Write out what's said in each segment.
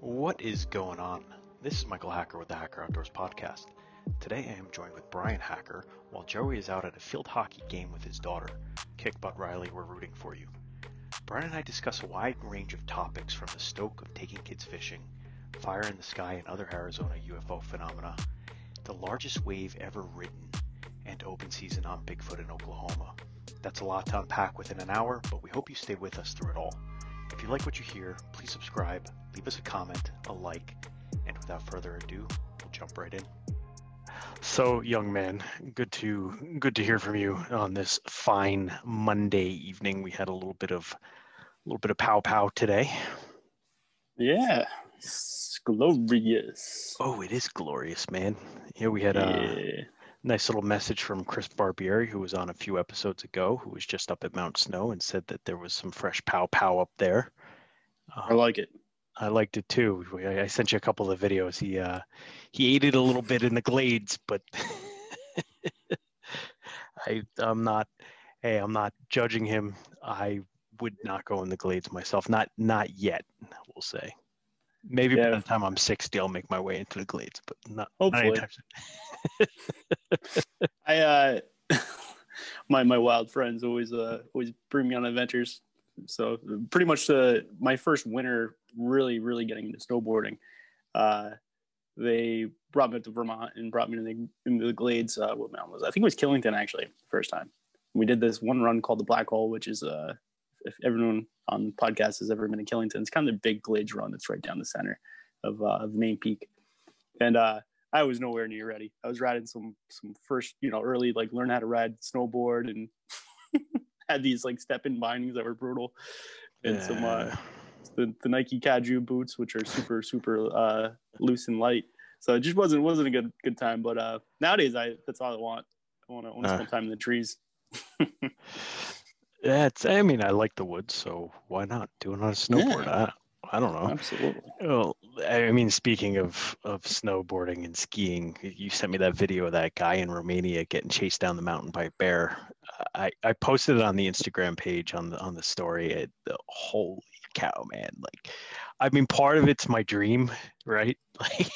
What is going on? This is Michael Hacker with the Hacker Outdoors Podcast. Today I am joined with Brian Hacker while Joey is out at a field hockey game with his daughter. Kick butt Riley, we're rooting for you. Brian and I discuss a wide range of topics from the stoke of taking kids fishing, fire in the sky and other Arizona UFO phenomena, the largest wave ever ridden, and open season on Bigfoot in Oklahoma. That's a lot to unpack within an hour, but we hope you stay with us through it all. If you like what you hear, please subscribe, leave us a comment, a like, and without further ado, we'll jump right in. So, young man, good to good to hear from you on this fine Monday evening. We had a little bit of a little bit of pow pow today. Yeah, it's glorious. Oh, it is glorious, man. Here we had a yeah. nice little message from Chris Barbieri, who was on a few episodes ago, who was just up at Mount Snow and said that there was some fresh pow pow up there. I like it. I liked it too. I I sent you a couple of videos. He uh, he ate it a little bit in the glades, but I I'm not. Hey, I'm not judging him. I would not go in the glades myself. Not not yet. We'll say. Maybe by the time I'm 60, I'll make my way into the glades, but not, not Hopefully. soon. I uh, my my wild friends always uh always bring me on adventures. So pretty much the my first winter really really getting into snowboarding. Uh, they brought me up to Vermont and brought me to the into the Glades. Uh, what mountain was? I think it was Killington actually. the First time we did this one run called the Black Hole, which is uh if everyone on the podcast has ever been to Killington, it's kind of the big Glades run that's right down the center of uh, of main peak. And uh, I was nowhere near ready. I was riding some some first, you know, early like learn how to ride snowboard and had these like step in bindings that were brutal and some uh, the, the Nike Kaiju boots, which are super super uh, loose and light. So it just wasn't wasn't a good good time. But uh, nowadays, I that's all I want. I want to want to Uh. spend time in the trees. Yeah, it's. I mean, I like the woods, so why not do it on a snowboard? I, I don't know. Absolutely. Well, I mean, speaking of of snowboarding and skiing, you sent me that video of that guy in Romania getting chased down the mountain by a bear. I I posted it on the Instagram page on the on the story. It, the holy cow, man! Like, I mean, part of it's my dream, right? Like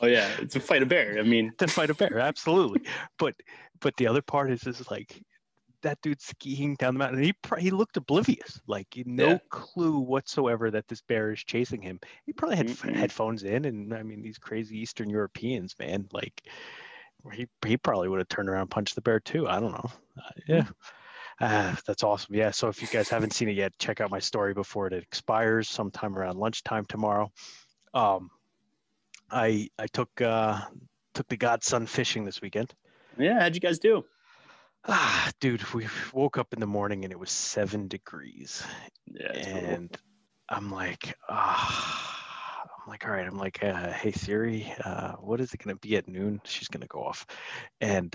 Oh yeah, it's a fight a bear. I mean, to fight a bear, absolutely. But but the other part is is like that dude skiing down the mountain. And he he looked oblivious, like no Yeah. clue whatsoever that this bear is chasing him. He probably had Mm-mm. headphones in, and I mean these crazy Eastern Europeans, man, like he he probably would have turned around and punched the bear too. I don't know. Uh, yeah. Ah, that's awesome. Yeah. So if you guys haven't seen it yet, check out my story before it expires sometime around lunchtime tomorrow. Um, I I took uh, took the godson fishing this weekend. yeah. How'd you guys do? Ah, dude, we woke up in the morning and it was seven degrees, Yeah. and I'm like, ah, I'm like, all right. I'm like, uh, hey Siri, uh, what is it gonna be at noon? She's gonna go off, and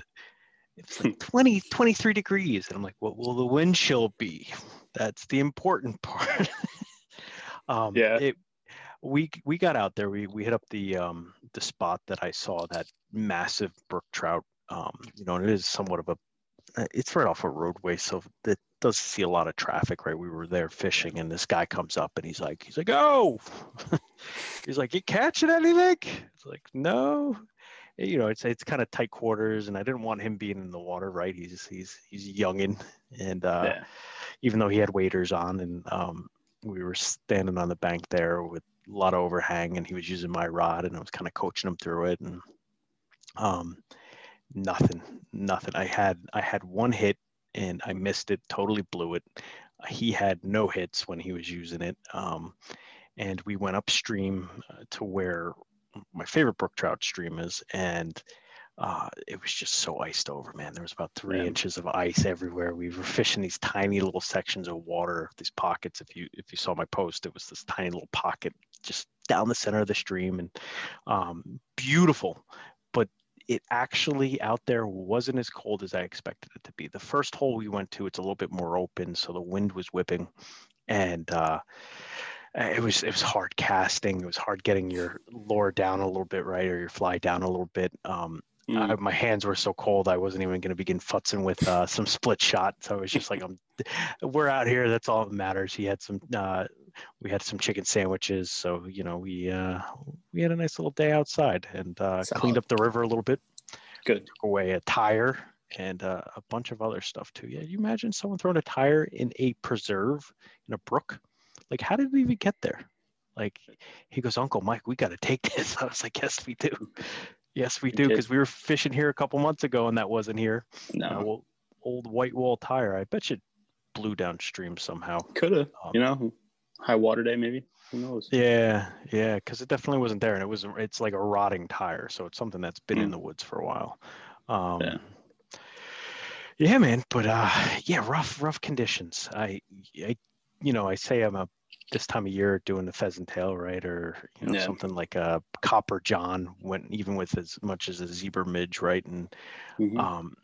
it's like 20, 23 degrees, and I'm like, what will the wind chill be? That's the important part. um, Yeah. It, we we got out there. We we hit up the um the spot that I saw that massive brook trout. Um, you know, and it is somewhat of a it's right off a roadway, so it does see a lot of traffic, right? We were there fishing, and this guy comes up and he's like, he's like, oh, he's like, you catching anything? It's like, no, you know, it's it's kind of tight quarters, and I didn't want him being in the water, right? He's he's he's youngin, and uh, yeah. even though he had waders on, and um, we were standing on the bank there with a lot of overhang, and he was using my rod, and I was kind of coaching him through it, and um, nothing, nothing. I had I had one hit, and I missed it, totally blew it. He had no hits when he was using it, um, and we went upstream uh, to where my favorite brook trout stream is, and uh, it was just so iced over, man. There was about three Yeah. inches of ice everywhere. We were fishing these tiny little sections of water, these pockets. If you if you saw my post, it was this tiny little pocket just down the center of the stream, and um, beautiful. But it actually out there wasn't as cold as I expected it to be. The first hole we went to, it's a little bit more open, so the wind was whipping, and uh, it was it was hard casting. It was hard getting your lure down a little bit, right, or your fly down a little bit. Um, Mm. I, my hands were so cold I wasn't even going to begin futzing with uh, some split shot. So I was just like, I'm, we're out here. That's all that matters. He had some uh, we had some chicken sandwiches. So you know, we uh, we had a nice little day outside and uh, cleaned up the river a little bit. Good. Took away a tire and uh, a bunch of other stuff too. Yeah, you imagine someone throwing a tire in a preserve in a brook? Like, how did we even get there? Like, he goes, Uncle Mike, we got to take this. I was like, Yes, we do. Yes, we You do, because we were fishing here a couple months ago and that wasn't here. No, An old, old white wall tire. I bet you blew downstream somehow. could have. Um, you know, high water day maybe. Who knows? Yeah, yeah, because it definitely wasn't there, and it was it's like a rotting tire, so it's something that's been in Mm. the woods for a while. Um, Yeah. yeah, man, but uh, yeah, rough, rough conditions. I, I, you know, I say I'm a this time of year doing the pheasant tail, right, or you know, Yeah. something like a copper john, went even with as much as a zebra midge, right, and Mhm. um,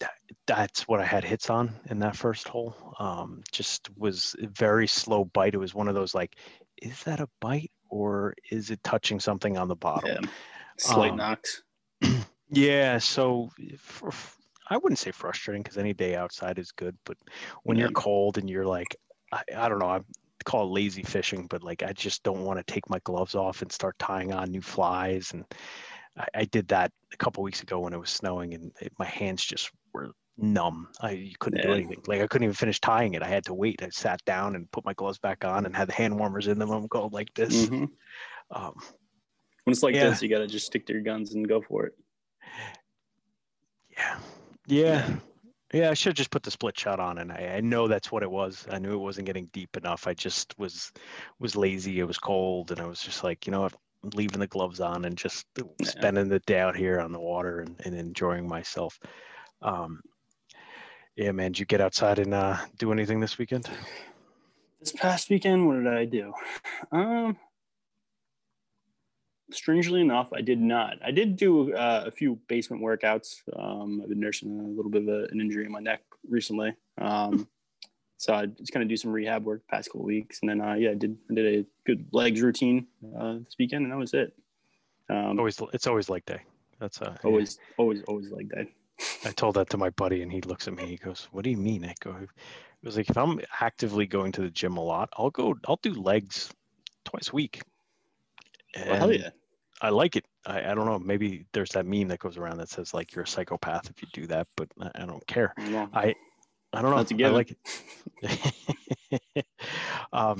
that, that's what I had hits on in that first hole. Um, just was a very slow bite. It was one of those like, is that a bite or is it touching something on the bottom? yeah. Slight um, knocks. Yeah, so for, I wouldn't say frustrating because any day outside is good, but when you're cold and you're like, I, I don't know, I call it lazy fishing, but like I just don't want to take my gloves off and start tying on new flies. And I, I did that a couple weeks ago when it was snowing, and it, my hands just were numb. I you couldn't do anything. Like I couldn't even finish tying it. I had to wait. I sat down and put my gloves back on and had the hand warmers in them. I'm going like this. Mhm. Um, When it's like Yeah. this, you got to just stick to your guns and go for it. Yeah. Yeah. Yeah, I should have just put the split shot on and I, I know that's what it was. I knew it wasn't getting deep enough. I just was was lazy. It was cold and I was just like, you know I'm leaving the gloves on and just spending the day out here on the water and, and enjoying myself. Um yeah, man, did you get outside and uh, do anything this weekend? This past weekend, what did I do? Um, strangely enough, I did not. I did do uh, a few basement workouts. Um, I've been nursing a little bit of a, an injury in my neck recently. Um, so I just kind of do some rehab work the past couple weeks, and then uh, yeah, I did I did a good legs routine uh, this weekend, and that was it. Um, Always it's always leg day. That's uh yeah. always, always, always leg day. I told that to my buddy, and he looks at me. He goes, "What do you mean?" I go, "It was like if I'm actively going to the gym a lot, I'll go. I'll do legs twice a week." Well, hell yeah! I like it. I, I don't know. Maybe there's that meme that goes around that says like you're a psychopath if you do that, but I, I don't care. Well, I I don't know. That's a I like it. um,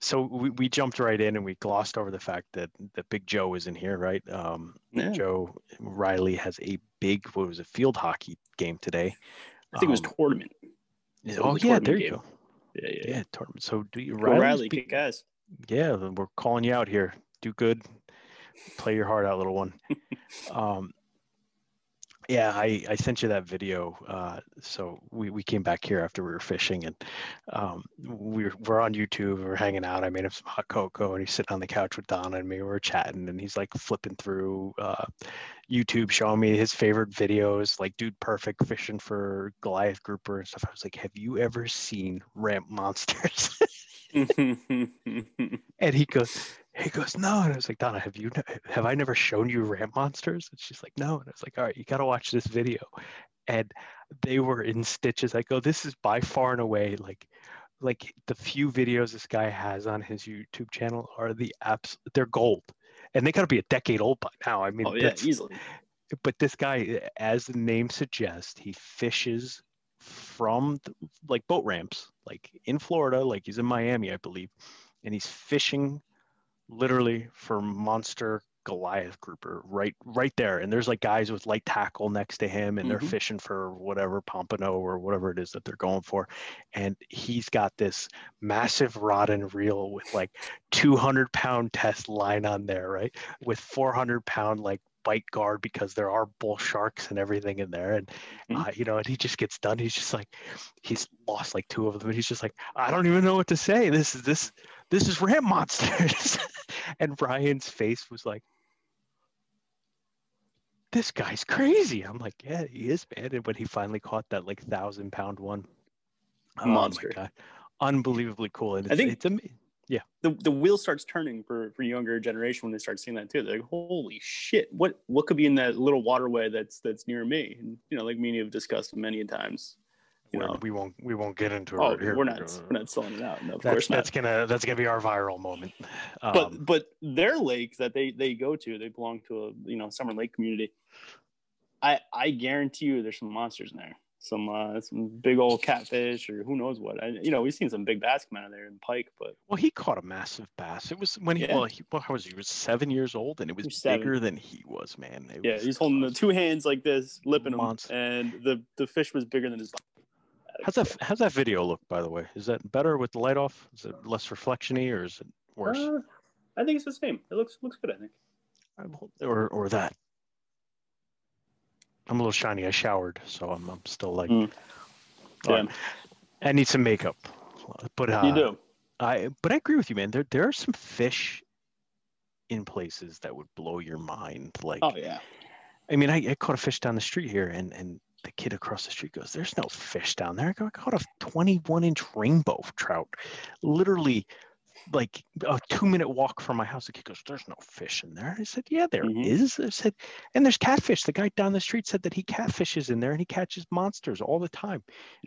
so we, we jumped right in and we glossed over the fact that that Big Joe isn't here, right? Um, yeah. Joe Riley has a big what was a field hockey game today. I think it was Um, tournament. So oh yeah, tournament there you game. go. Yeah, yeah. Yeah, tournament. So do you Go Riley's Riley, big- ass. yeah, we're calling you out here. Do good. Play your heart out, little one. um, yeah, I, I sent you that video. Uh, so we, we came back here after we were fishing and um, we were, we're on YouTube. We're hanging out. I made him some hot cocoa and he's sitting on the couch with Donna and me. We are chatting and he's like flipping through uh, YouTube, showing me his favorite videos, like Dude Perfect fishing for Goliath grouper and stuff. I was like, have you ever seen ramp monsters? And he goes, he goes, no. And I was like, Donna, have you, have I never shown you ramp monsters? And she's like, no. And I was like, all right, you got to watch this video. And they were in stitches. I go, this is by far and away like, like the few videos this guy has on his YouTube channel are the apps. They're gold, and they got to be a decade old by now. I mean, oh yeah, easily. but this guy, as the name suggests, he fishes from like boat ramps, like in Florida, like he's in Miami, I believe, and he's fishing literally for monster Goliath grouper right right there. And there's like guys with light tackle next to him, and they're Mhm. fishing for whatever pompano or whatever it is that they're going for. And he's got this massive rod and reel with like 200 pound test line on there, right? With 400 pound like bite guard because there are bull sharks and everything in there. And Mhm. uh, you know, and he just gets done. He's just like, he's lost like two of them, and he's just like, I don't even know what to say. This is this this is ramp monsters. and Ryan's face was like, this guy's crazy. I'm like, yeah, he is, man. And when he finally caught that like thousand pound one, oh Monster. unbelievably cool. And I it's, think- it's ama- the the wheel starts turning for for younger generation when they start seeing that too. They're like, holy shit, what what could be in that little waterway that's that's near me? And you know, like me and you have discussed many a times. you We're- know, we won't we won't get into oh, it here. we're not we're not selling it out. No, of That's, course not. that's gonna that's gonna be our viral moment. but Um, but their lake that they they go to, they belong to a you know summer lake community. I I guarantee you, there's some monsters in there. Some uh, some big old catfish or who knows what. I, you know, we've seen some big bass come out of there in pike, but well, he caught a massive bass. It was when he Yeah. well, he, well how was he? He was seven years old, and it was bigger than he was, man. It yeah, was he's holding the two hands like this, lipping them, Monster. and the the fish was bigger than his body. How's that? How's that video look? By the way, is that better with the light off? Is it less reflectiony, or is it worse? Uh, I think it's the same. It looks looks good. I think. Or or that. I'm a little shiny. I showered, so I'm I'm still like. Mm. I need some makeup, but uh, you do. I but I agree with you, man. There there are some fish in places that would blow your mind. Like, Oh yeah. I mean, I, I caught a fish down the street here, and and the kid across the street goes, "There's no fish down there." I go, I caught a 21 inch rainbow trout, literally like a two minute walk from my house. The kid goes, "There's no fish in there." I said, "Yeah, there is." Mhm. I said, "And there's catfish." The guy down the street said that he catfishes in there and he catches monsters all the time.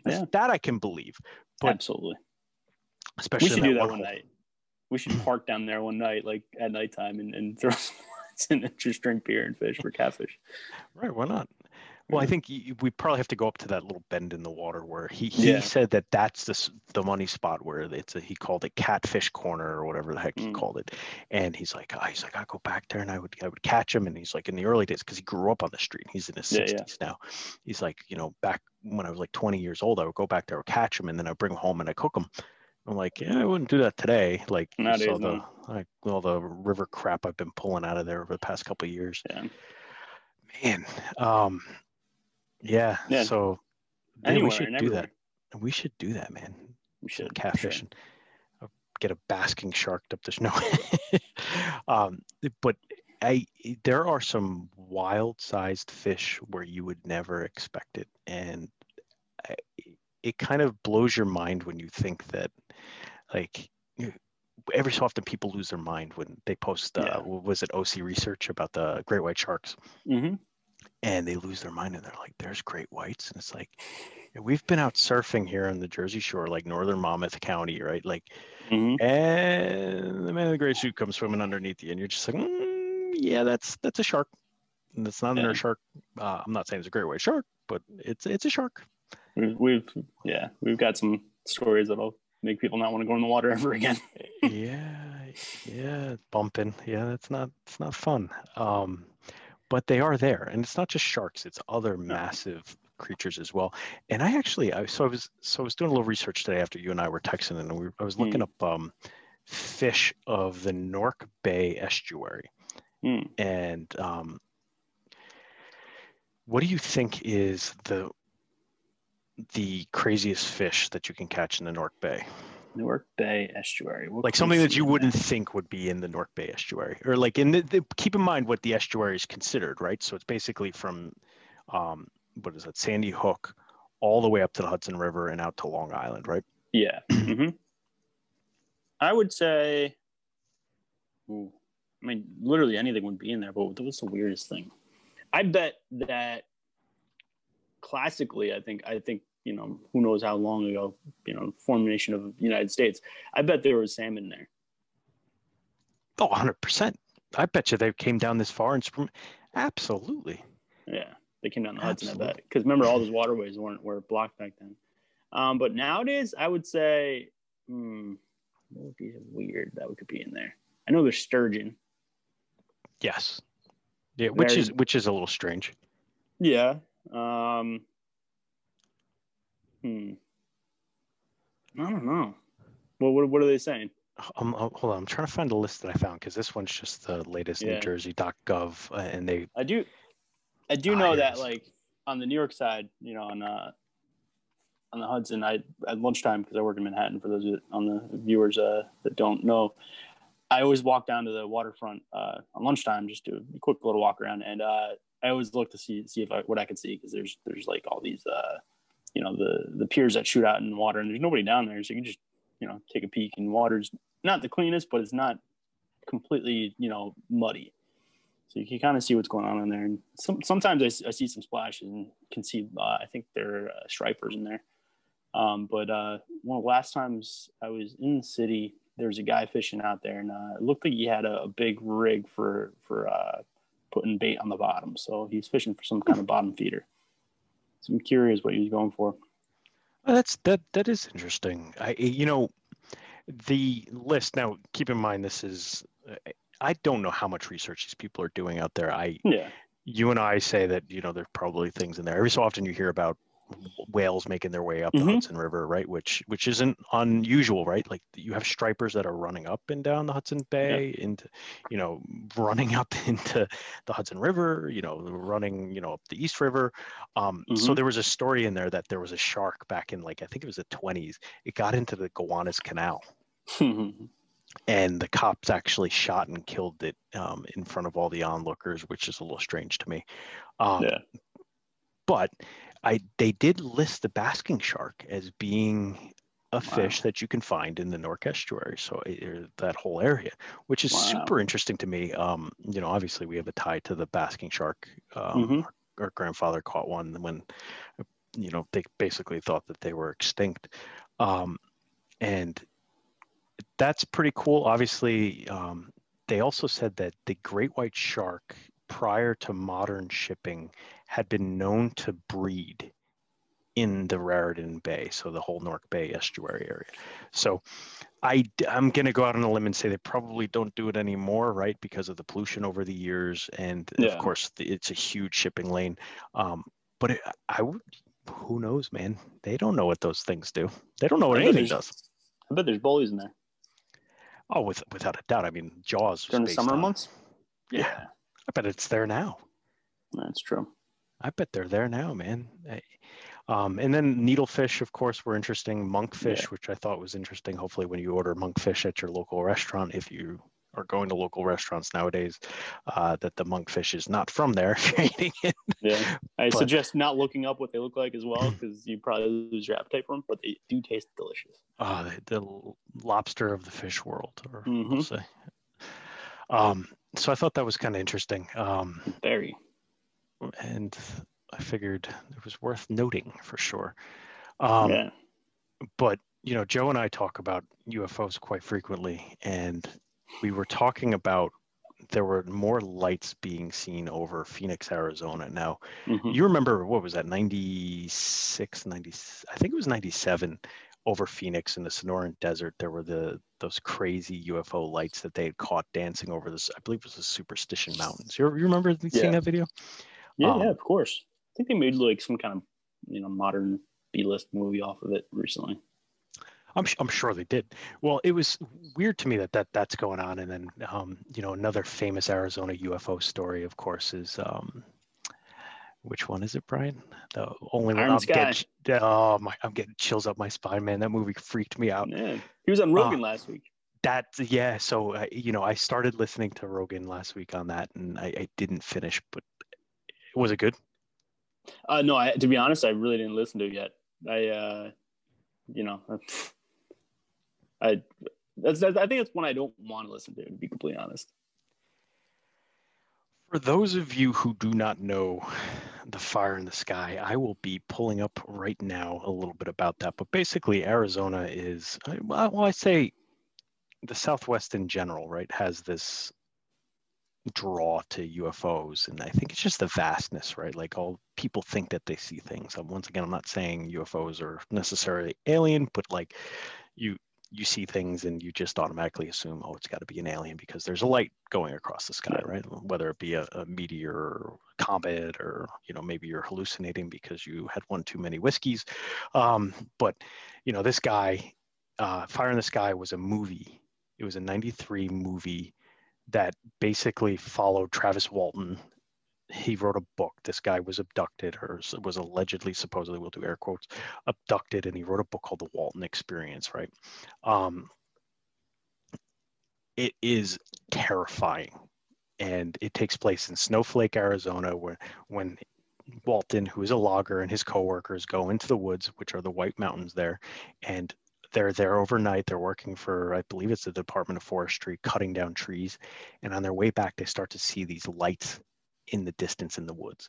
Yeah. That I can believe, but Absolutely. especially We should in do that one night. We should park down there one night, like at nighttime, and, and throw some lines in and just drink beer and fish for catfish. Right? Why not? Well, I think y- we probably have to go up to that little bend in the water where he, he Yeah. said that that's the the money spot where it's a, he called it catfish corner or whatever the heck he Mm. called it, and he's like, oh, he's like, I go back there and I would I would catch him, and he's like, in the early days because he grew up on the street, and he's in his Yeah, yeah. sixties now, he's like, you know, back when I was like twenty years old, I would go back there, I would catch him, and then I would bring him home and I cook him. I'm like, yeah, I wouldn't do that today. Like, you Nowadays, saw the like all the river crap I've been pulling out of there over the past couple of years Yeah. man um yeah, Yeah. so Anywhere we should do everywhere. that we should do that man. We should catfish and uh, get a basking shark up the snow. Um but i there are some wild sized fish where you would never expect it. And I, it kind of blows your mind when you think that like every so often people lose their mind when they post uh, Yeah. was it OCEARCH about the great white sharks? Hmm and they lose their mind and they're like there's great whites and it's like we've been out surfing here on the jersey shore like northern monmouth county right? Like hmm and the man in the gray suit comes swimming underneath you and you're just like "Mm, yeah that's that's a shark. And it's not Yeah. another shark. Uh, i'm not saying it's a great white shark but it's it's a shark. We've, we've yeah we've got some stories that'll make people not want to go in the water ever again. yeah yeah bumping. Yeah that's not it's not fun. Um but they are there and it's not just sharks it's other massive creatures as well and i actually i so i was so i was doing a little research today after you and i were texting and we, i was looking up um fish of the Newark bay estuary Hmm. and um what do you think is the the craziest fish that you can catch in the Newark Bay? Newark Bay Estuary. What like something that you in wouldn't think would be in the North Bay estuary, or like in the, the keep in mind what the estuary is considered, right? So it's basically from um, what is that, Sandy Hook, all the way up to the Hudson River and out to Long Island, right? Yeah. hmm I would say, ooh, I mean, literally anything would be in there, but what's the weirdest thing? I bet that classically, I think, I think, you know, who knows how long ago, you know, formation of the United States, I bet there was salmon there. Oh, 100 percent. I bet you they came down this far and swim. Absolutely. Yeah. They came down the Hudson, I bet. Because remember, all those waterways weren't were blocked back then. Um, but nowadays, I would say, hmm, what would be weird that we could be in there? I know there's sturgeon. Yes. Yeah, which Very- is which is a little strange. Yeah. Um, hmm. I don't know. Well, what what are they saying? Um, uh, hold on, I'm trying to find the list that I found because this one's just the latest Yeah. NewJersey.gov, uh, and they I do, I do know that like on the New York side, you know, on uh, on the Hudson, I at lunchtime because I work in Manhattan. For those who- on the viewers uh, that don't know, I always walk down to the waterfront uh, on lunchtime, just do a quick little walk around, and uh, I always look to see see if I, what I could see because there's there's like all these uh, you know the the piers that shoot out in the water, and there's nobody down there, so you can just you know take a peek. And water's not the cleanest, but it's not completely you know muddy, so you can kind of see what's going on in there. And some, sometimes I see some splashes and can see uh, I think there are uh, stripers in there. Um, but uh, one of the last times I was in the city, there was a guy fishing out there, and uh, it looked like he had a, a big rig for for uh, putting bait on the bottom. So he's fishing for some kind of bottom feeder. So I'm curious what you're going for. Uh, That's that that is interesting. I you know the list now keep in mind this is I don't know how much research these people are doing out there. I Yeah, you and I say that you know there's probably things in there. Every so often you hear about whales making their way up the Mhm. Hudson River, right? Which which isn't unusual, right? Like you have stripers that are running up and down the Hudson Bay into, you know, running up into the Hudson River, you know, running, you know, up the East River. Um, So Mhm. there was a story in there that there was a shark back in like I think it was the 20s. It got into the Gowanus Canal and the cops actually shot and killed it um, in front of all the onlookers, which is a little strange to me. Um, yeah. But I they did list the basking shark as being a fish that you can find in the Newark Estuary, so it- that whole area, which is Wow. super interesting to me. Um, you know, obviously we have a tie to the basking shark. Um, Mhm. our, our grandfather caught one when, you know, they basically thought that they were extinct, um, and that's pretty cool. Obviously, um, they also said that the great white shark, prior to modern shipping, had been known to breed in the Raritan Bay, so the whole Newark Bay estuary area. So I, I'm going to go out on a limb and say they probably don't do it anymore, right? Because of the pollution over the years. And Yeah. of course, it's a huge shipping lane. Um, but it, I would, who knows, man? They don't know what those things do. They don't know what anything does. I bet there's bullies in there Oh, with, without a doubt. I mean, Jaws. during the summer on- months. Yeah, I bet it's there now. that's true. I bet they're there now, man. Um, and then needlefish, of course, were interesting. Monkfish, Yeah. which I thought was interesting. Hopefully, when you order monkfish at your local restaurant, if you are going to local restaurants nowadays, uh, that the monkfish is not from there if you're eating it. Yeah, I But- suggest not looking up what they look like as well because you probably lose your appetite for them. But they do taste delicious. Uh, the, the lobster of the fish world, or we'll Mhm. say. Um, so I thought that was kind of interesting. Um, Very. and I figured it was worth noting for sure. Um, yeah. but you know joe and i talk about ufos quite frequently and we were talking about there were more lights being seen over phoenix arizona now Mhm. you remember what was that 96 90 i think it was 97 over phoenix in the sonoran desert there were the those crazy ufo lights that they had caught dancing over this i believe it was the superstition mountains you, you remember seeing Yeah. that video Yeah, um, yeah, of course. I think they made like some kind of you know modern B-list movie off of it recently. I'm, I'm sure they did. Well, it was weird to me that, that that's going on. And then, um, you know, another famous Arizona UFO story, of course, is um, which one is it, Brian? The only one I'm getting. Oh my! I'm getting chills up my spine, man. That movie freaked me out. Yeah, he was on Rogan last week. That yeah. So uh, you know, I started listening to Rogan last week on that, and I, I didn't finish. But was it good? Uh, no, I, to be honest, I really didn't listen to it yet. I, uh, you know, I that's, that's I think it's one I don't want to listen to. To be completely honest. For those of you who do not know the fire in the sky, I will be pulling up right now a little bit about that. But basically, Arizona is, uh, well, I say the Southwest in general, right, has this draw to UFOs. And I think it's just the vastness, right? Like all people think that they see things. Once again, I'm not saying UFOs are necessarily alien, but like you, you see things and you just automatically assume, oh, it's got to be an alien because there's a light going across the sky, right? Whether it be a, a meteor or comet, or you know maybe you're hallucinating because you had one too many whiskeys. Um, but you know this guy, uh, Fire in the Sky was a movie. It was a '93 movie that basically followed Travis Walton. He wrote a book. This guy was abducted, or was allegedly, supposedly, we'll do air quotes, abducted, and he wrote a book called The Walton Experience. Right. Um, it is terrifying, and it takes place in Snowflake, Arizona, where when Walton, who is a logger, and his coworkers go into the woods, which are the White Mountains there, and they're there overnight. They're working for, I believe it's the Department of Forestry, cutting down trees. And on their way back, they start to see these lights in the distance in the woods.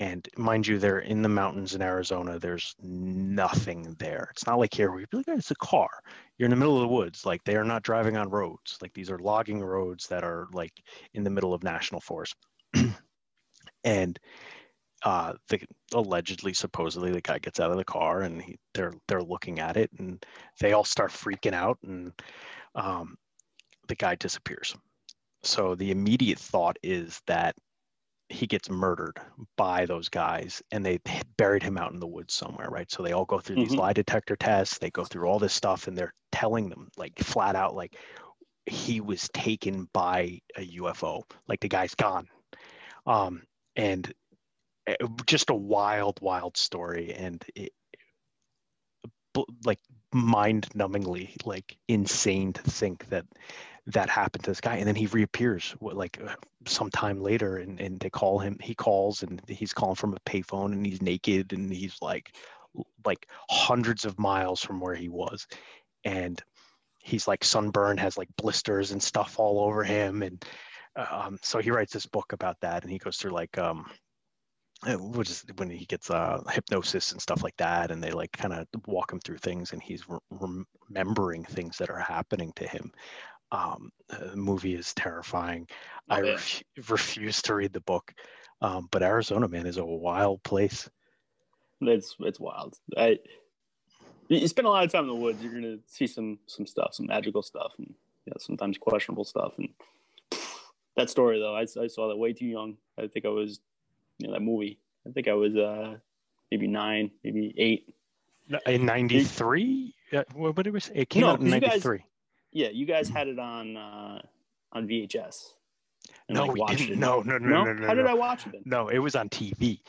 and mind you, they're in the mountains in Arizona. There's nothing there. It's not like here where you'd be like, it's a car. You're in the middle of the woods. Like they are not driving on roads. Like these are logging roads that are like in the middle of national forest. and uh, the allegedly, supposedly, the guy gets out of the car and he, they're they're looking at it and they all start freaking out and um, the guy disappears. So the immediate thought is that he gets murdered by those guys and they buried him out in the woods somewhere right? So they all go through mm-hmm. these lie detector tests. They go through all this stuff and they're telling them like flat out like he was taken by a ufo like the guy's gone. Um and eh, just a wild wild story and it, like mind numbingly like insane to think that that happened to this guy and then he reappears like uh, sometime later and, and they call him he calls and he's calling from a payphone and he's naked and he's like like hundreds of miles from where he was and he's like sunburned has like blisters and stuff all over him and um, so he writes this book about that and he goes through like um uh, which is when he gets uh, hypnosis and stuff like that and they like kind of walk him through things and he's re- remembering things that are happening to him um, the movie is terrifying. Oh, I ref- refuse to read the book, um, but Arizona, man, is a wild place. It's it's wild. I you spend a lot of time in the woods, you're gonna see some some stuff, some magical stuff, and yeah, sometimes questionable stuff. And that story, though, I, I saw that way too young. I think I was, you know, that movie. I think I was uh maybe nine, maybe eight. In '93, what did it was? It came no, out in '93. Yeah, you guys mm-hmm. had it on uh, on VHS. no, like, we didn't. It. No, no, no, no, no, How no. did I watch it? Then? No, it was on TV.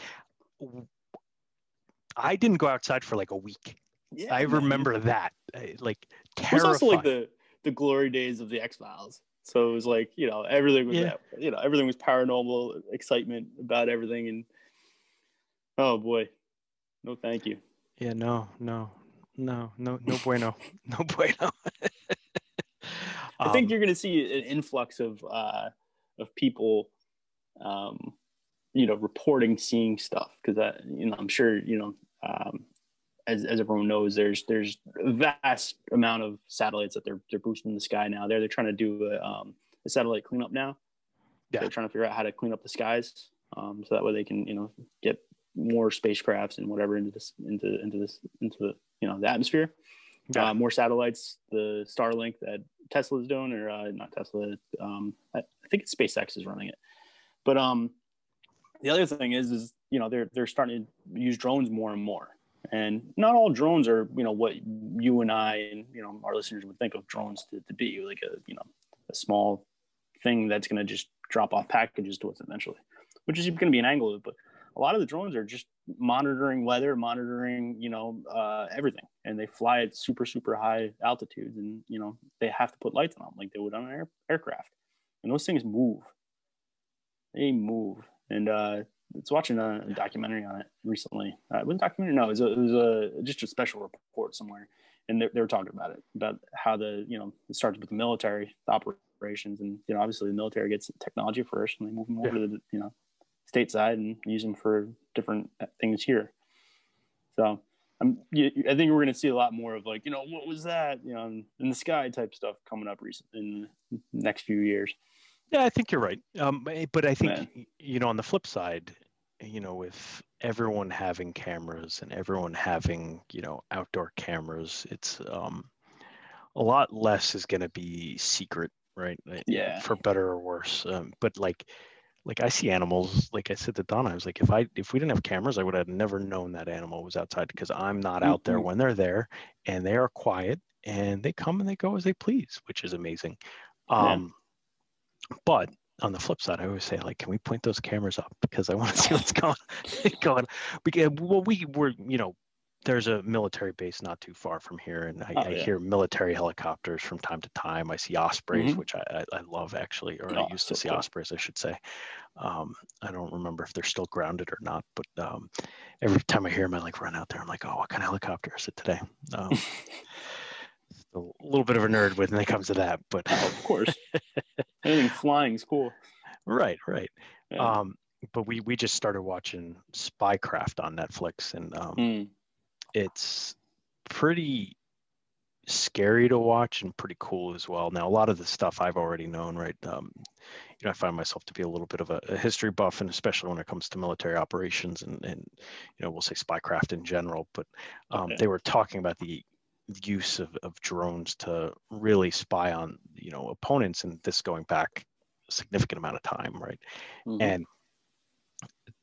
I didn't go outside for like a week. Yeah, I man. remember that. Uh, like terrifying. It was also like the the glory days of the X Files. So it was like you know everything was yeah. that, you know everything was paranormal excitement about everything and oh boy, no thank you. Yeah, no, no, no, no, no bueno, no bueno. I think um, you're going to see an influx of uh, of people, um, you know, reporting seeing stuff because you know I'm sure you know um, as as everyone knows there's there's a vast amount of satellites that they're they're boosting in the sky now. They're they're trying to do a, um, a satellite cleanup now. Yeah. They're trying to figure out how to clean up the skies um, so that way they can you know get more spacecrafts and whatever into this into into this into the you know the atmosphere. Yeah. Uh, more satellites, the Starlink that Tesla's doing, or uh, not Tesla. Um, I, I, think it's SpaceX is running it. But um, the other thing is, is you know they're they're starting to use drones more and more, and not all drones are you know what you and I and you know our listeners would think of drones to, to be like a you know a small thing that's going to just drop off packages to us eventually, which is going to be an angle. But a lot of the drones are just monitoring weather, monitoring, you know, uh, everything. And they fly at super, super high altitudes and, you know, they have to put lights on them like they would on an air, aircraft. And those things move. They move. And uh, it's watching a, a, documentary on it recently. Uh, it was a documentary. No, it was, a, it was a, just a special report somewhere. And they, they were talking about it, about how the, you know, it starts with the military the operations. And, you know, obviously the military gets technology first and they move them over yeah. to the, you know, stateside and use them for different things here. So I'm, I think we're going to see a lot more of like, you know, what was that, you know, in the sky type stuff coming up recent in the next few years. Yeah, I think you're right. Um, but I think, Man. you know, on the flip side, you know, with everyone having cameras and everyone having, you know, outdoor cameras, it's um, a lot less is going to be secret, right? Yeah. For better or worse. Um, but like, like I see animals, like I said to Donna, I was like, if I if we didn't have cameras, I would have never known that animal was outside because I'm not out there mm-hmm. when they're there and they are quiet and they come and they go as they please, which is amazing. Um, yeah. but on the flip side, I always say, like, can we point those cameras up because I want to see what's going going. Because well, we were, you know, there's a military base not too far from here, and I, oh, I hear military helicopters from time to time. I see ospreys, mm-hmm. which I, I, love actually, or oh, I used to see cool. ospreys, I should say. Um, I don't remember if they're still grounded or not, but um, every time I hear them, I like run out there. I'm like, oh, what kind of helicopter is it today? Um, a little bit of a nerd when it comes to that, but oh, of course, anything flying is cool. Right, right. Yeah. Um, but we we just started watching Spycraft on Netflix, and um, Mm. It's pretty scary to watch and pretty cool as well. Now, a lot of the stuff I've already known, right? Um, you know, I find myself to be a little bit of a, a history buff, and especially when it comes to military operations and, and you know, we'll say spycraft in general. But um, Okay. they were talking about the use of, of drones to really spy on, you know, opponents, and this going back a significant amount of time, right? Mhm. And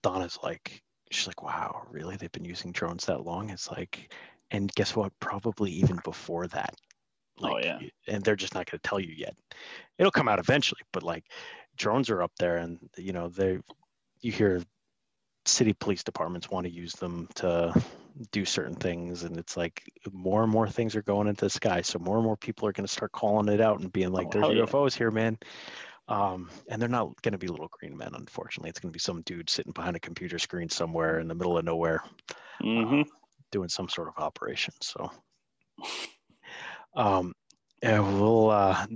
Donna's like, she's like, wow, really? They've been using drones that long? It's like, and guess what? Probably even before that. Oh, yeah. And they're just not going to tell you yet. It'll come out eventually, but like drones are up there and, you know, they, you hear city police departments want to use them to do certain things. And it's like more and more things are going into the sky. So more and more people are going to start calling it out and being like, Oh, there's yeah. UFOs here, man. Um, and they're not going to be little green men, unfortunately. It's going to be some dude sitting behind a computer screen somewhere in the middle of nowhere Mhm. doing some sort of operation. So, um, yeah, we'll uh,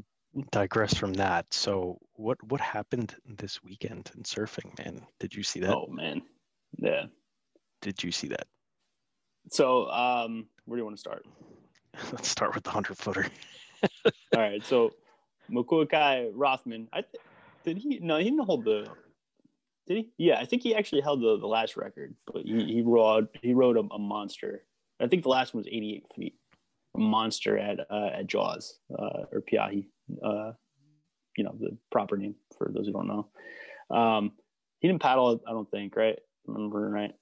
digress from that. So, what what happened this weekend in surfing, man? Did you see that? Oh man, yeah. Did you see that? So, um, where do you want to start? Let's start with the hundred footer. All right. So, Makuakai Rothman, I th- did he? No, he didn't hold the. Did he? Yeah, I think he actually held the, the last record, but he he rode he rode a, a monster. I think the last one was 88 feet. A monster at uh, at Jaws uh, or Peahi, uh, you know the proper name for those who don't know. Um, he didn't paddle, I don't think, right? Remember right?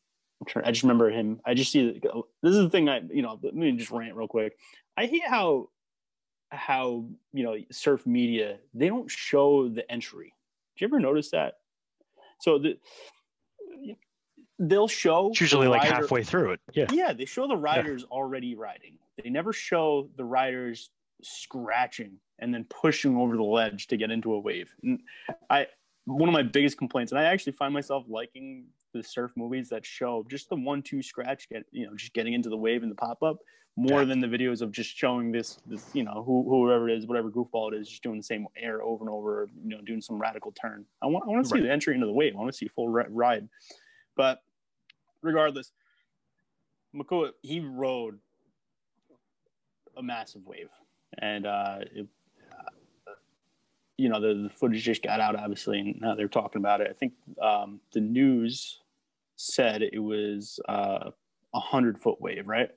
Trying, I just remember him. I just see this is the thing I you know. Let me just rant real quick. I hate how how you know surf media they don't show the entry. Did you ever notice that? So the they'll show It's usually like rider- halfway through it. Yeah. yeah, they show the riders already riding. They never show the riders scratching and then pushing over the ledge to get into a wave. And I one of my biggest complaints, and I actually find myself liking the surf movies that show just the one two scratch get you know just getting into the wave and the pop up more Yeah. than the videos of just showing this this you know who, whoever it is whatever goofball it is just doing the same air over and over you know doing some radical turn. I want I want to see Right. the entry into the wave. I want to see a full ri- ride, but regardless, Makua he rode a massive wave, and uh, it, uh, you know the, the footage just got out obviously, and now they're talking about it. I think um, the news said it was uh, a hundred foot wave, right?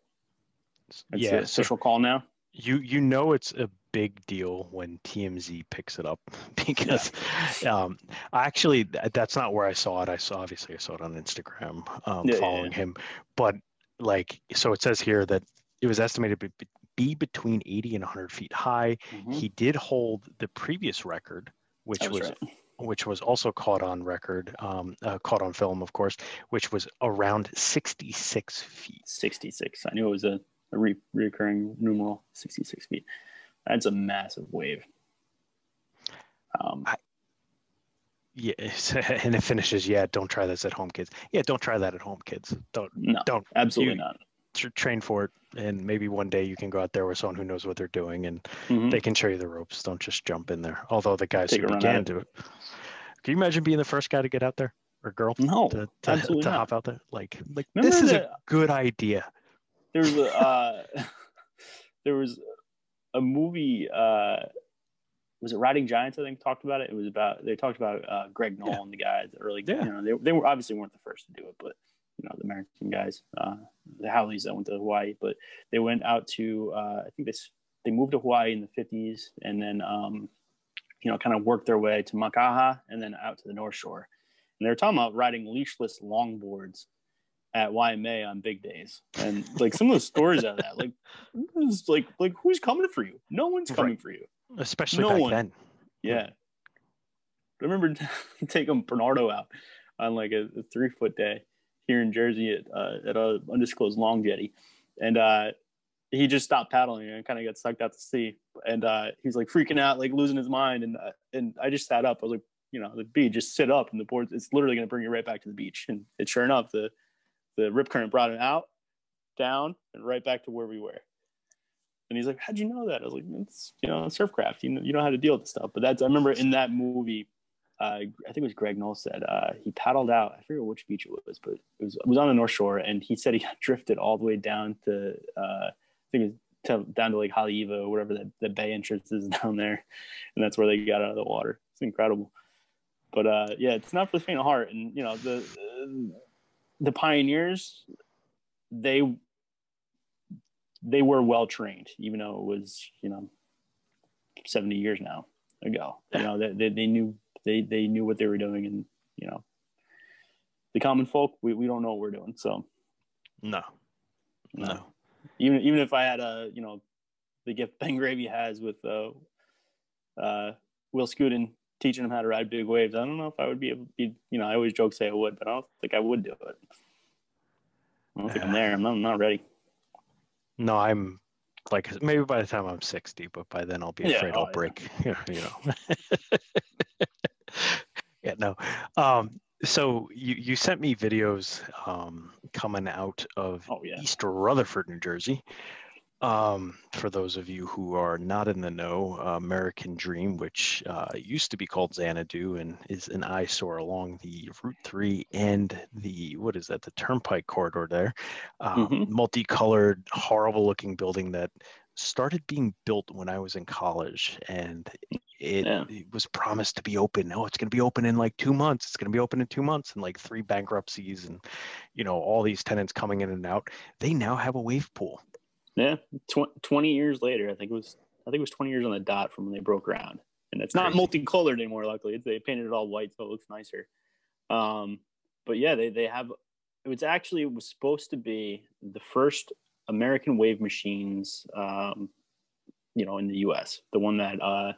That's yeah. the So call now. you you know it's a big deal when TMZ picks it up because um actually th- that's not where I saw it. I saw obviously I saw it on Instagram um Yeah, yeah, following him. But like so it says here that it was estimated to be, be between 80 and 100 feet high. Mhm. He did hold the previous record which That was was right. which was also caught on record um uh, caught on film of course which was around 66 feet. 66. I knew it was a, a re- recurring numeral, 66 feet. That's a massive wave. Um, I- Yeah, and it finishes. Yeah, don't try this at home, kids. Yeah, don't try that at home, kids. Don't no, don't absolutely you- not. tr- train for it, and maybe one day you can go out there with someone who knows what they're doing, and Mhm. they can show you the ropes. Don't just jump in there. Although the guys Take who began it. to. Can you imagine being the first guy to get out there or girl No, to to, absolutely to hop out there? Like like Remember this is a good idea. There was a uh, there was a movie uh was it riding giants i think talked about it it was about they talked about uh greg Yeah. nolan the guys the early Yeah. you know they, they were obviously weren't the first to do it but you know the american guys uh the haoles that went to hawaii but they went out to uh i think this they moved to hawaii in the 50s and then um you know kind of worked their way to makaha and then out to the north shore and they were talking about riding leashless longboards at Waimea on big days, and like some of the stories out of that, like, it's like, like who's coming for you? No one's coming for you. Especially No back one. then. Yeah, I remember taking Bernardo out on like a, a three foot day here in Jersey at uh, at a undisclosed long jetty, and uh, he just stopped paddling and kind of got sucked out to sea, and uh, he's like freaking out, like losing his mind, and uh, and I just sat up. I was like, you know, the beach, just sit up, and the board, it's literally going to bring you right back to the beach, and it sure enough, the the rip current brought him out, down, and right back to where we were. And he's like, "How'd you know that?" I was like, "It's you know, surfcraft. You know, you know how to deal with this stuff." But that's I remember in that movie, uh, I think it was Greg Knowles said uh, he paddled out. I forget which beach it was, but it was it was on the North Shore, and he said he drifted all the way down to uh, I think it was to, down to like Haleiwa or whatever the, the bay entrance is down there, and that's where they got out of the water. It's incredible. But uh, yeah, it's not for the faint of heart, and you know the the pioneers, they they were well trained, even though it was you know seventy years now ago. You know they, they, they knew they they knew what they were doing, and you know the common folk we, we don't know what we're doing. So no, no. Even even if I had a you know the gift Ben Gravy has with uh, uh, Will Skudin teaching them how to ride big waves, I don't know if I would be able to be. You know, I always joke say I would, but I don't think I would do it. I don't think I'm there. I'm not, I'm not ready. No, I'm like maybe by the time I'm 60, but by then I'll be Yeah, afraid oh, I'll yeah. break. You know. yeah, no. Um, so you you sent me videos um, coming out of Oh yeah. East Rutherford, New Jersey. Um, for those of you who are not in the know, uh, American Dream, which uh, used to be called Xanadu and is an eyesore along the Route 3 and the, what is that, the Turnpike corridor there. Um, Mhm. Multicolored, horrible looking building that started being built when I was in college and it, Yeah. it was promised to be open. Oh, it's going to be open in like two months. It's going to be open in two months and like three bankruptcies and, you know, all these tenants coming in and out. They now have a wave pool. Yeah. Tw- Twenty years later, I think it was. I think it was twenty years on the dot from when they broke ground, and it's not multicolored anymore. Luckily, it's, they painted it all white, so it looks nicer. Um, but yeah, they they have. It was actually it was supposed to be the first American wave machines. Um, you know, in the U.S., the one that uh,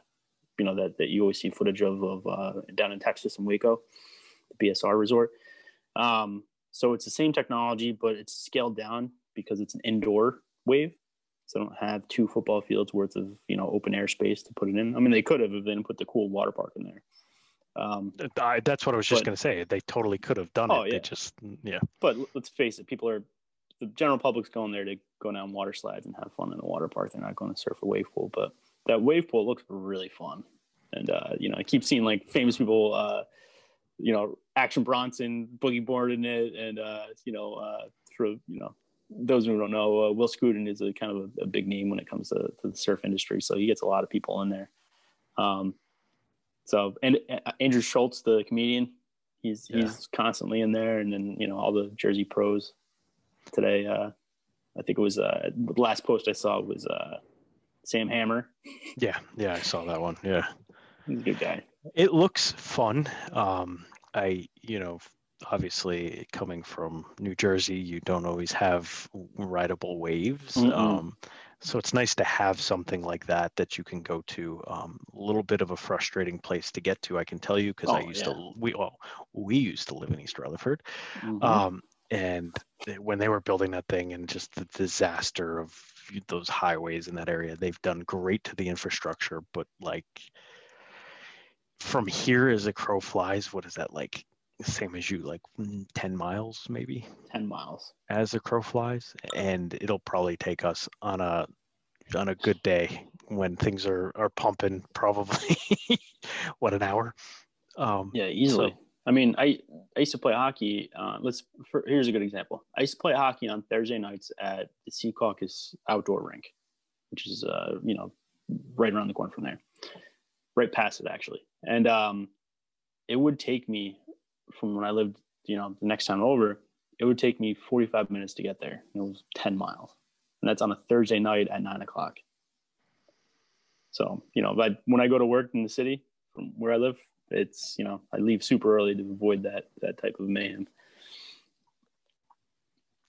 you know that that you always see footage of of uh, down in Texas in Waco, the BSR resort. Um, so it's the same technology, but it's scaled down because it's an indoor wave. So I don't have two football fields worth of you know open air space to put it in. I mean, they could have if they didn't put the cool water park in there. Um, I, that's what I was just going to say. They totally could have done Oh, it. They just, yeah. but let's face it, people are the general public's going there to go down water slides and have fun in the water park. They're not going to surf a wave pool, but that wave pool looks really fun. And uh, you know, I keep seeing like famous people, uh, you know, Action Bronson boogie boarding it, and uh, you know, uh, for you know, those who don't know, uh, Will Skudin is a kind of a, a big name when it comes to, to the surf industry, so he gets a lot of people in there. Um, so and uh, Andrew Schulz, the comedian, he's Yeah. he's constantly in there, and then you know all the Jersey pros today. Uh, I think it was uh, the last post I saw was uh, Sam Hammer. Yeah. Yeah. I saw that one. Yeah. He's a good guy. It looks fun. Um, I, you know, obviously coming from New Jersey, you don't always have rideable waves. Mm-mm. Um, so it's nice to have something like that that you can go to. Um, a little bit of a frustrating place to get to, I can tell you, because I Oh, used yeah. to we well, we used to live in East Rutherford. Mhm. Um, and when they were building that thing and just the disaster of those highways in that area, they've done great to the infrastructure, but like from here as a crow flies, what is that like? Same as you, like mm, 10 miles maybe Ten miles. as a crow flies. And it'll probably take us on a on a good day when things are are pumping probably what an hour. Um Yeah, easily. I mean, I I used to play hockey. Uh, let's for, here's a good example. I used to play hockey on Thursday nights at the Secaucus outdoor rink, which is uh you know right around the corner from there, right past it actually. And um, it would take me from when I lived, you know, the next town over, it would take me 45 minutes to get there. It was 10 miles, and that's on a Thursday night at nine o'clock. So you know, but when I go to work in the city from where I live, it's you know I leave super early to avoid that that type of mayhem.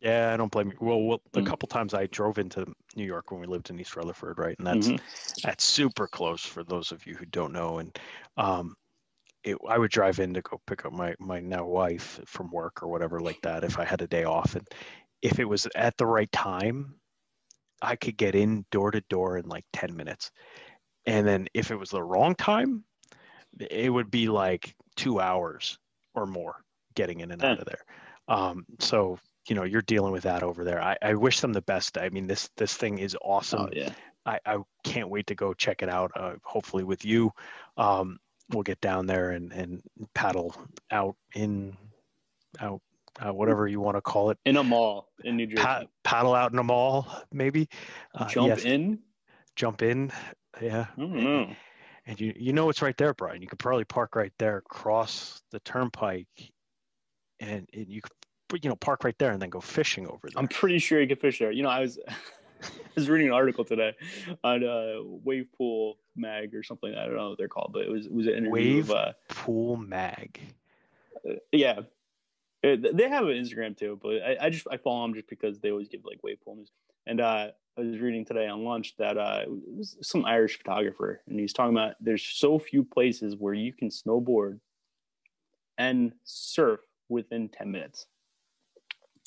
Yeah, I don't blame you. Well, well a Mm. couple times I drove into New York when we lived in East Rutherford, right? And that's Mhm. that's super close for those of you who don't know. And um, it, I would drive in to go pick up my my now wife from work or whatever like that if I had a day off. And if it was at the right time, I could get in door to door in like ten minutes. And then if it was the wrong time, it would be like two hours or more getting in and out of there. Um, so you know you're dealing with that over there. I, I wish them the best. I mean this this thing is awesome. Oh yeah, I, I can't wait to go check it out. Uh, hopefully with you. Um, we'll get down there and and paddle out in out uh, whatever you want to call it in a mall in New Jersey. Pa- paddle out in a mall maybe uh, Jump yes, in. jump in yeah don't know. and you you know it's right there brian you could probably park right there cross the turnpike and, and you could you know park right there and then go fishing over there I'm pretty sure you could fish there. You know, I was was reading an article today on uh, Wave Pool Mag or something. I don't know what they're called, but it was it was an interview Wave? of uh, pool mag yeah. Uh, They have an Instagram too, but I, I just I follow them just because they always give like wave pool news. And uh, I was reading today on lunch that uh, it was some Irish photographer, and he's talking about there's so few places where you can snowboard and surf within ten minutes.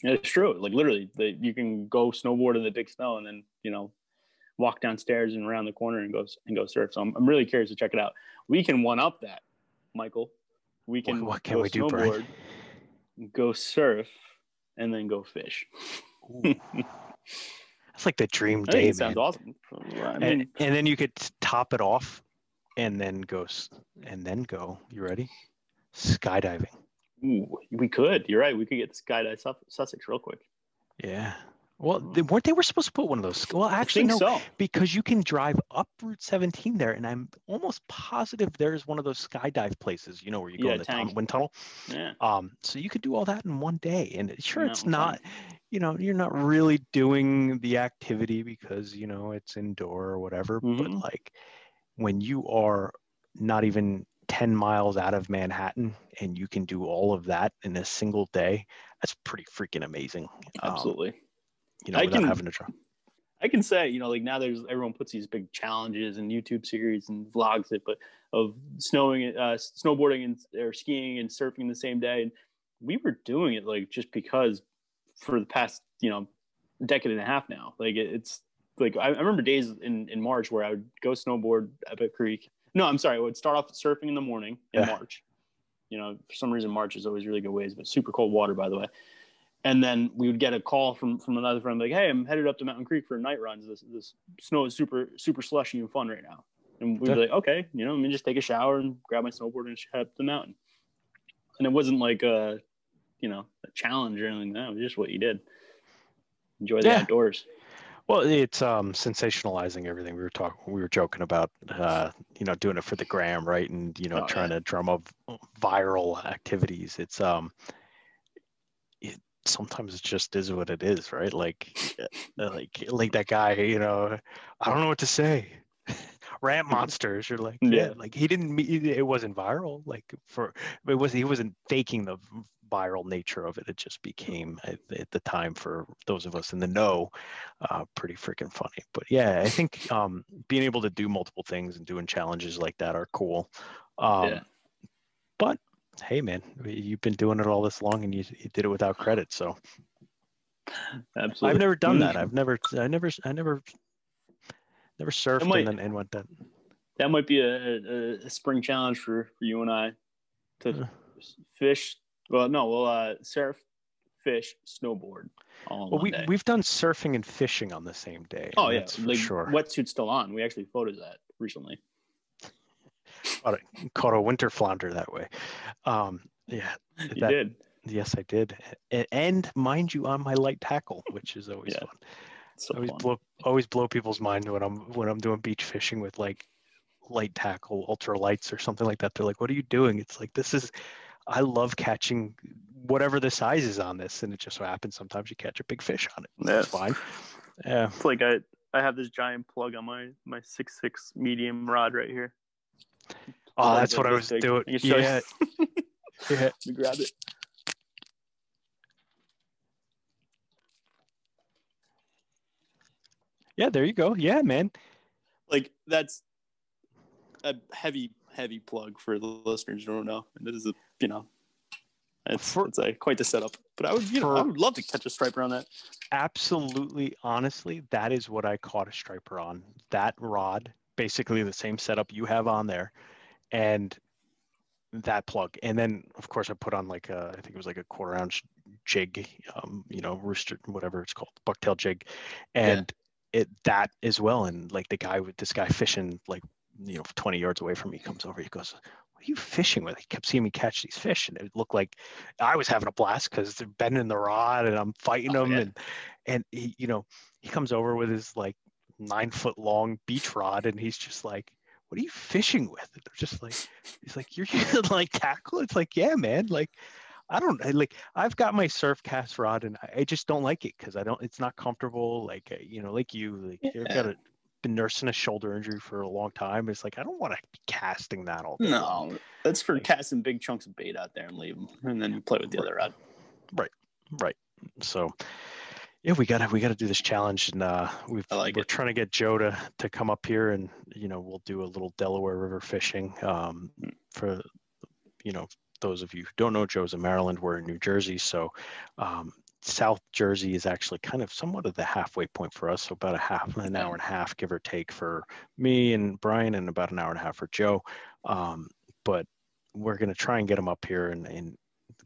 And it's true. Like literally, the, you can go snowboard in the big snow, and then you know walk downstairs and around the corner and go and go surf. So I'm, I'm really curious to check it out. We can one up that, Michael. We can what can go we do brian snowboard, go surf, and then go fish. That's like the dream day sounds awesome. I and, mean, and then you could top it off and then go and then go you ready skydiving ooh, we could. You're right. We could get this guy to Sus- Sussex real quick. yeah well they, weren't they were supposed to put one of those well actually no so. because you can drive up route 17 there and i'm almost positive there's one of those skydive places you know where you go Yeah, in the tun- tank. wind tunnel Yeah. um so you could do all that in one day and sure Yeah, it's not you know you're not really doing the activity because you know it's indoor or whatever but Mhm. like when you are not even 10 miles out of manhattan and you can do all of that in a single day that's pretty freaking amazing Um, Absolutely. you know I without can- having to drive I can say, you know, like now there's everyone puts these big challenges and YouTube series and vlogs it, but of snowing, uh, snowboarding and or skiing and surfing the same day. And we were doing it like just because for the past, you know, decade and a half now. Like it, it's like I, I remember days in in March where I would go snowboard at Creek. No, I'm sorry, I would start off surfing in the morning in Yeah. March. You know, for some reason March is always really good waves, but super cold water, by the way and then we would get a call from from another friend like hey i'm headed up to mountain creek for night runs this this snow is super super slushy and fun right now and we'd Yeah. be like okay you know let me just take a shower and grab my snowboard and head up the mountain and it wasn't like a you know a challenge or anything that was just what you did enjoy the Yeah. outdoors well it's um sensationalizing everything we were talking we were joking about uh you know doing it for the gram right? And you know Oh, trying yeah. to drum up viral activities. It's um it sometimes it just is what it is right? Like uh, like like that guy you know i don't know what to say. Ramp monsters you're like yeah, Yeah. like he didn't it wasn't viral like for it was he wasn't faking the viral nature of it it just became at, at the time for those of us in the know uh, pretty freaking funny but yeah i think um being able to do multiple things and doing challenges like that are cool um Yeah. but hey man you've been doing it all this long and you, you did it without credit so absolutely I've never done Mm. that. I've never, I never, I never, never surfed might- and then and went that. that might be a, a, a spring challenge for, for you and i to Yeah. fish well no we'll uh surf fish snowboard all Well, we day. we've done surfing and fishing on the same day. Oh yeah, for like sure. wetsuit still on. We actually photos that recently. Caught a, caught a winter flounder that way. Um, yeah, You that- did. yes, I did. And mind you, on my light tackle, which is always Yeah. fun. So always fun. blow always blow people's mind when I'm when I'm doing beach fishing with like light tackle, ultra lights or something like that. They're like, "What are you doing?" It's like this is. I love catching whatever the size is on this, and it just so happens sometimes you catch a big fish on it. Yeah. It's fine. Yeah. It's like I I have this giant plug on my my six six medium rod right here. Oh, that's what I was big. doing. Yeah, yeah. Let me grab it. Yeah, there you go. Yeah, man. Like that's a heavy heavy plug for the listeners who don't know. And this is a you know it's For- it's a quite the setup. But I would you know I would love to catch a striper on that. Absolutely, honestly, that is what I caught a striper on. That rod, basically the same setup you have on there, and that plug. And then, of course, I put on like a, I think it was like a quarter ounce jig, um, you know, rooster, whatever it's called, bucktail jig, and it that as well. And like the guy with this guy fishing like you know 20 yards away from me comes over he goes what are you fishing with? He kept seeing me catch these fish, and it looked like I was having a blast because they're bending the rod and I'm fighting Oh, them. yeah. And and he, you know, he comes over with his like nine foot long beach rod, and he's just like, "What are you fishing with?" And they're just like, he's like, "You're using like tackle." It's like, yeah, man. Like, I don't I, like. I've got my surf cast rod, and I, I just don't like it because I don't. It's not comfortable. Like, uh, you know, like you, like you've got a been nursing a shoulder injury for a long time. It's like I don't want to be casting that all day. No, that's for Like- casting big chunks of bait out there and leave them, and then play with the other rod. Right. Right. So yeah, we gotta we gotta do this challenge and uh we've like we're it. trying to get Joe to to come up here and you know we'll do a little Delaware River fishing. Um Mm. for you know those of you who don't know Joe's in Maryland, we're in New Jersey. So um South Jersey is actually kind of somewhat of the halfway point for us. So about a half an hour and a half, give or take, for me and Brian, and about an hour and a half for Joe. Um, but we're going to try and get them up here and, and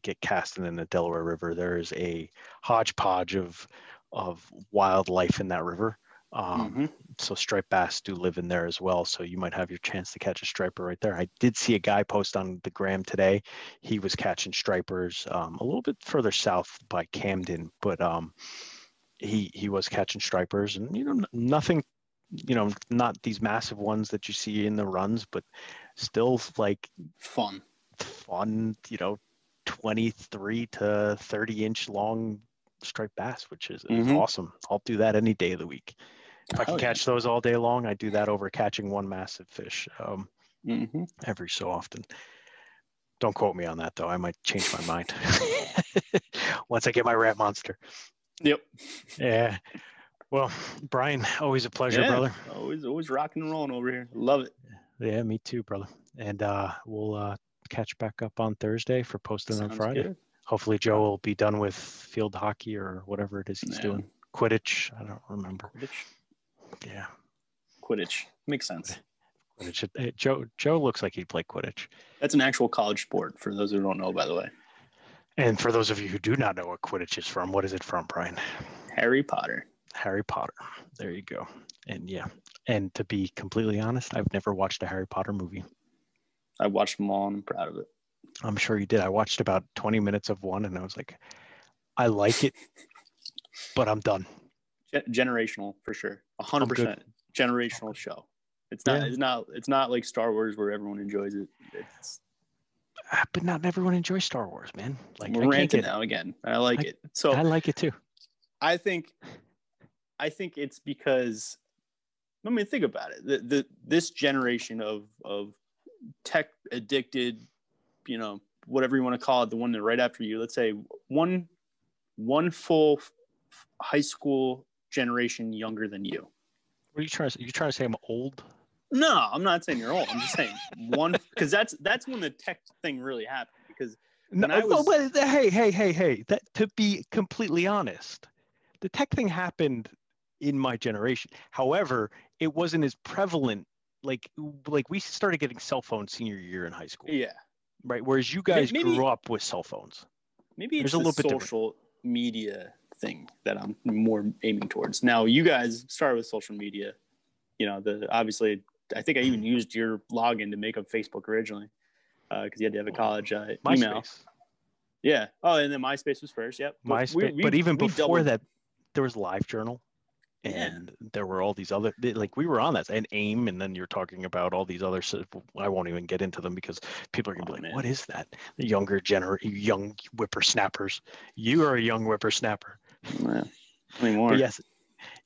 get casting in the Delaware River. There is a hodgepodge of of wildlife in that river. Um, Mhm. So striped bass do live in there as well. So you might have your chance to catch a striper right there. I did see a guy post on the gram today. He was catching stripers um, a little bit further south by Camden, but um, he he was catching stripers, and you know nothing, you know, not these massive ones that you see in the runs, but still like Fun. fun, you know, 23 to 30 inch long striped bass, which is, Mhm. awesome. I'll do that any day of the week. If I can yeah. catch those all day long, I do that over catching one massive fish um, Mhm. every so often. Don't quote me on that though. I might change my mind once I get my rat monster. Yep. Yeah. Well, Brian, always a pleasure, Yeah, brother. Always, always rocking and rolling over here. Love it. Yeah, me too, brother. And uh, we'll uh, catch back up on Thursday for posting on Friday. good. Hopefully, Joe will be done with field hockey or whatever it is he's Yeah. doing. Quidditch. I don't remember. Quidditch. Yeah, Quidditch makes sense. Quidditch. Eh, Joe Joe looks like he'd play Quidditch. That's an actual college sport for those who don't know. By the way, And for those of you who do not know what Quidditch is from, what is it from, Brian? Harry Potter. Harry Potter. There you go. And yeah. And to be completely honest, I've never watched a Harry Potter movie. I watched them all and I'm proud of it. I'm sure you did. I watched about 20 minutes of one and I was like, I like it, but I'm done. Generational for sure. Hundred percent generational show. It's not. Yeah. It's not. It's not like Star Wars where everyone enjoys it. It's Ah, But not everyone enjoys Star Wars, man. Like we're I can't ranting get, now again. I like I- it. So I like it too. I think, I think it's because, I mean, think about it. The, the this generation of of tech addicted, you know, whatever you want to call it, the one that right after you. Let's say one one full f- high school generation younger than you. What are you trying to say? You trying to say I'm old? No, I'm not saying you're old. I'm just saying one because that's that's when the tech thing really happened. Because No, was- well, hey, hey, hey, hey. That to be completely honest, the tech thing happened in my generation. However, it wasn't as prevalent. Like, like we started getting cell phones senior year in high school, yeah, right? Whereas you guys maybe- grew up with cell phones. maybe it's There's a little bit different. social media thing that I'm more aiming towards. Now, you guys started with social media. You know, the obviously, I think I even used your login to make up Facebook originally because you had to have a college uh, email. Yeah. Oh, and then MySpace was first. Yep. MySpace. we- we- but even before doubled- that, there was LiveJournal, Yeah. and there were all these other like we were on that and AIM, and then you're talking about all these other. I won't even get into them because people are gonna be Oh, like, man. "What is that?" The younger gener, young whippersnappers. You are a young whippersnapper. Yeah. Anymore. But yes,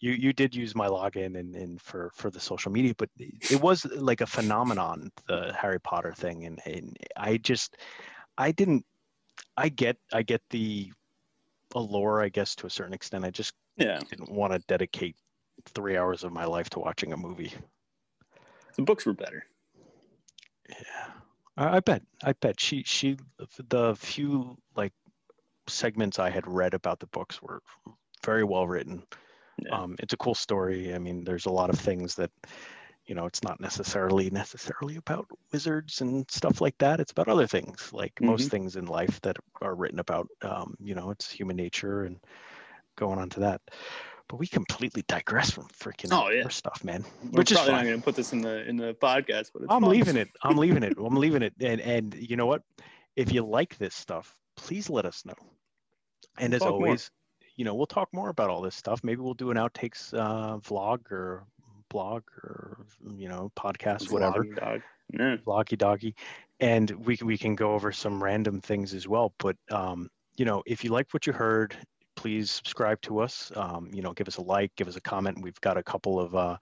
you you did use my login and, and for for the social media, but it was like a phenomenon, the Harry Potter thing, and, and I just I didn't I get I get the allure, I guess, to a certain extent. I just Yeah. didn't want to dedicate three hours of my life to watching a movie. The books were better. Yeah, I, I bet. I bet she she the few like segments I had read about the books were very well written. Yeah. Um, it's a cool story. I mean, there's a lot of things that you know it's not necessarily necessarily about wizards and stuff like that. It's about other things, like most things in life that are written about. Um, you know, it's human nature and going on to that. but we completely digress from freaking Oh, yeah. stuff, man. We're Which is probably not fine. going to put this in the in the podcast, but it's I'm fun. leaving it. I'm leaving it. I'm leaving it. And and you know what? If you like this stuff, please let us know. And as Talk more. always, you know, we'll talk more about all this stuff. Maybe we'll do an outtakes uh, vlog or blog or you know podcast, whatever. Dog. Vloggy doggy, and we can- we can go over some random things as well. But um, you know, if you like what you heard, please subscribe to us. Um, you know, give us a like, give us a comment. We've got a couple of uh,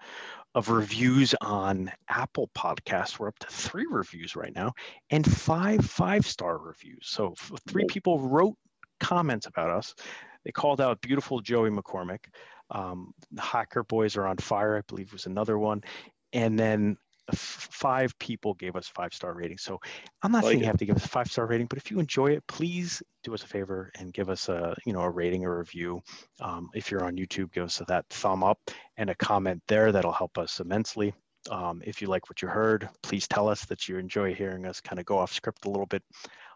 of reviews on Apple Podcasts. We're up to three reviews right now, and five five star reviews. So three people wrote comments about us. They called out beautiful Joey McCormick. Um, the Hacker Boys are on fire, I believe was another one, and then five people gave us five star ratings. So I'm not Like saying it. you have to give us a five star rating, but if you enjoy it, please do us a favor and give us a you know a rating or review. Um, if you're on YouTube, give us that thumb up and a comment there. That'll help us immensely. Um, if you like what you heard, please tell us that you enjoy hearing us kind of go off script a little bit.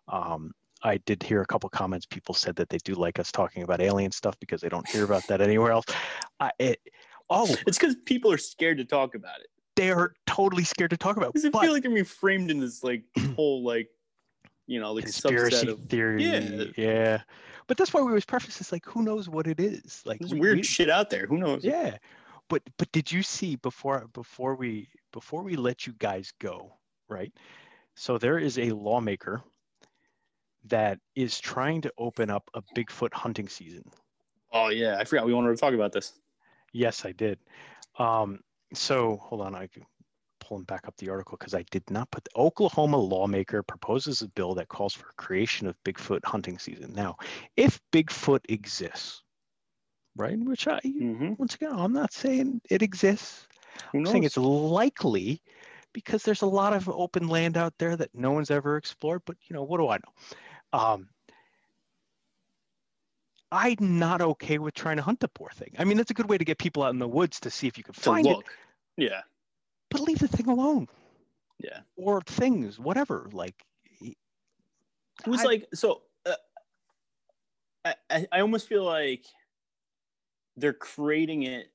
Um, I did hear a couple comments. People said that they do like us talking about alien stuff because they don't hear about that anywhere else. I, it, oh, It's because people are scared to talk about it. they are totally scared to talk about. It. Because I but feel like they're being framed in this like whole like, you know, like conspiracy subset of theory. Yeah. yeah. But that's why we always preface this like, who knows what it is? Like there's we- weird we- shit out there. Who knows? Yeah. But but did you see before before we before we let you guys go, right? So there is a lawmaker that is trying to open up a Bigfoot hunting season. Oh yeah, I forgot we wanted to talk about this. Yes, I did. Um, so hold on, I can pulling back up the article because I did not put the Oklahoma lawmaker proposes a bill that calls for creation of Bigfoot hunting season. Now, if Bigfoot exists, right, which I Mm-hmm. once again I'm not saying it exists. I'm saying it's likely because there's a lot of open land out there that no one's ever explored. But you know, what do I know? Um, I'm not okay with trying to hunt the poor thing. I mean, that's a good way to get people out in the woods to see if you can find it. Yeah, but leave the thing alone yeah. or things, whatever. Like, It was I- like so. Uh, I, I I almost feel like they're creating it.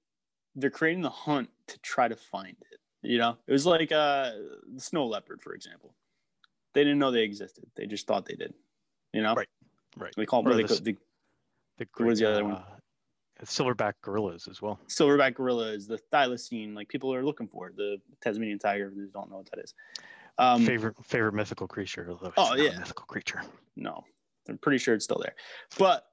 They're creating the hunt to try to find it. You know, it was like uh, the snow leopard, for example. They didn't know they existed. They just thought they did. You know, Right, right. They call them they the the the What was the other one? uh, Silverback gorillas as well. silverback gorilla is the thylacine. Like people are looking for the Tasmanian tiger. Who don't know what that is. Um, favorite favorite mythical creature. Although Oh, yeah. mythical creature. No, I'm pretty sure it's still there. But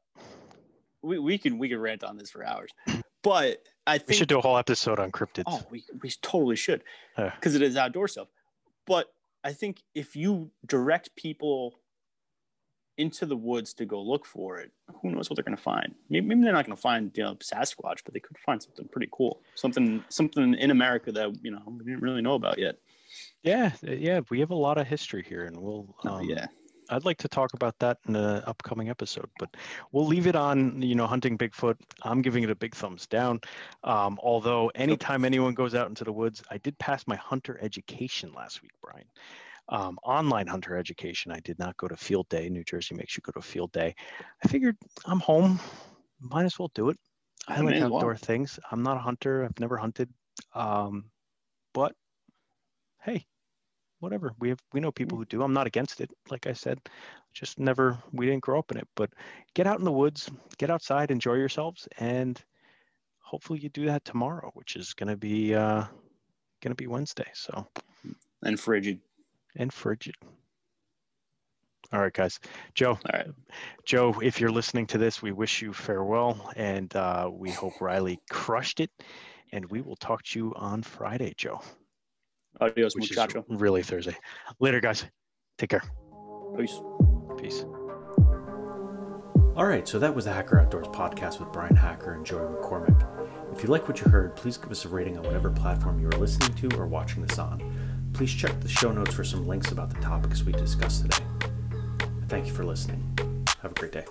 we, we can we can rant on this for hours. But I think We should do a whole episode on cryptids. oh we we totally should Uh. because it is outdoor stuff. But I think if you direct people into the woods to go look for it, who knows what they're going to find? Maybe, maybe they're not going to find you know Sasquatch, but they could find something pretty cool, something something in America that you know we didn't really know about yet. Yeah, yeah, we have a lot of history here, and we'll. Oh, Um, yeah, I'd like to talk about that in an upcoming episode, but we'll leave it on. You know, hunting Bigfoot. I'm giving it a big thumbs down. Um, although anytime anyone goes out into the woods, I did pass my hunter education last week, Brian. Um, online hunter education. I did not go to field day. New Jersey makes you go to field day. I figured I'm home. Might as well do it. I like as well. outdoor things. I'm not a hunter. I've never hunted. Um, but hey, whatever. We have we know people who do. I'm not against it. Like I said, just never we didn't grow up in it. But get out in the woods, get outside, enjoy yourselves, and hopefully you do that tomorrow, which is gonna be uh gonna be Wednesday. So and frigid. And frigid. All right, guys. Joe, All right, Joe, if you're listening to this, we wish you farewell, and uh, we hope Riley crushed it. And we will talk to you on Friday, Joe, adios, which muchacho. really Thursday. Later, guys. Take care. Peace. Peace. All right, so that was the Hacker Outdoors podcast with Brian Hacker and Joey McCormick. If you like what you heard, please give us a rating on whatever platform you are listening to or watching this on. Please check the show notes for some links about the topics we discussed today. Thank you for listening. Have a great day.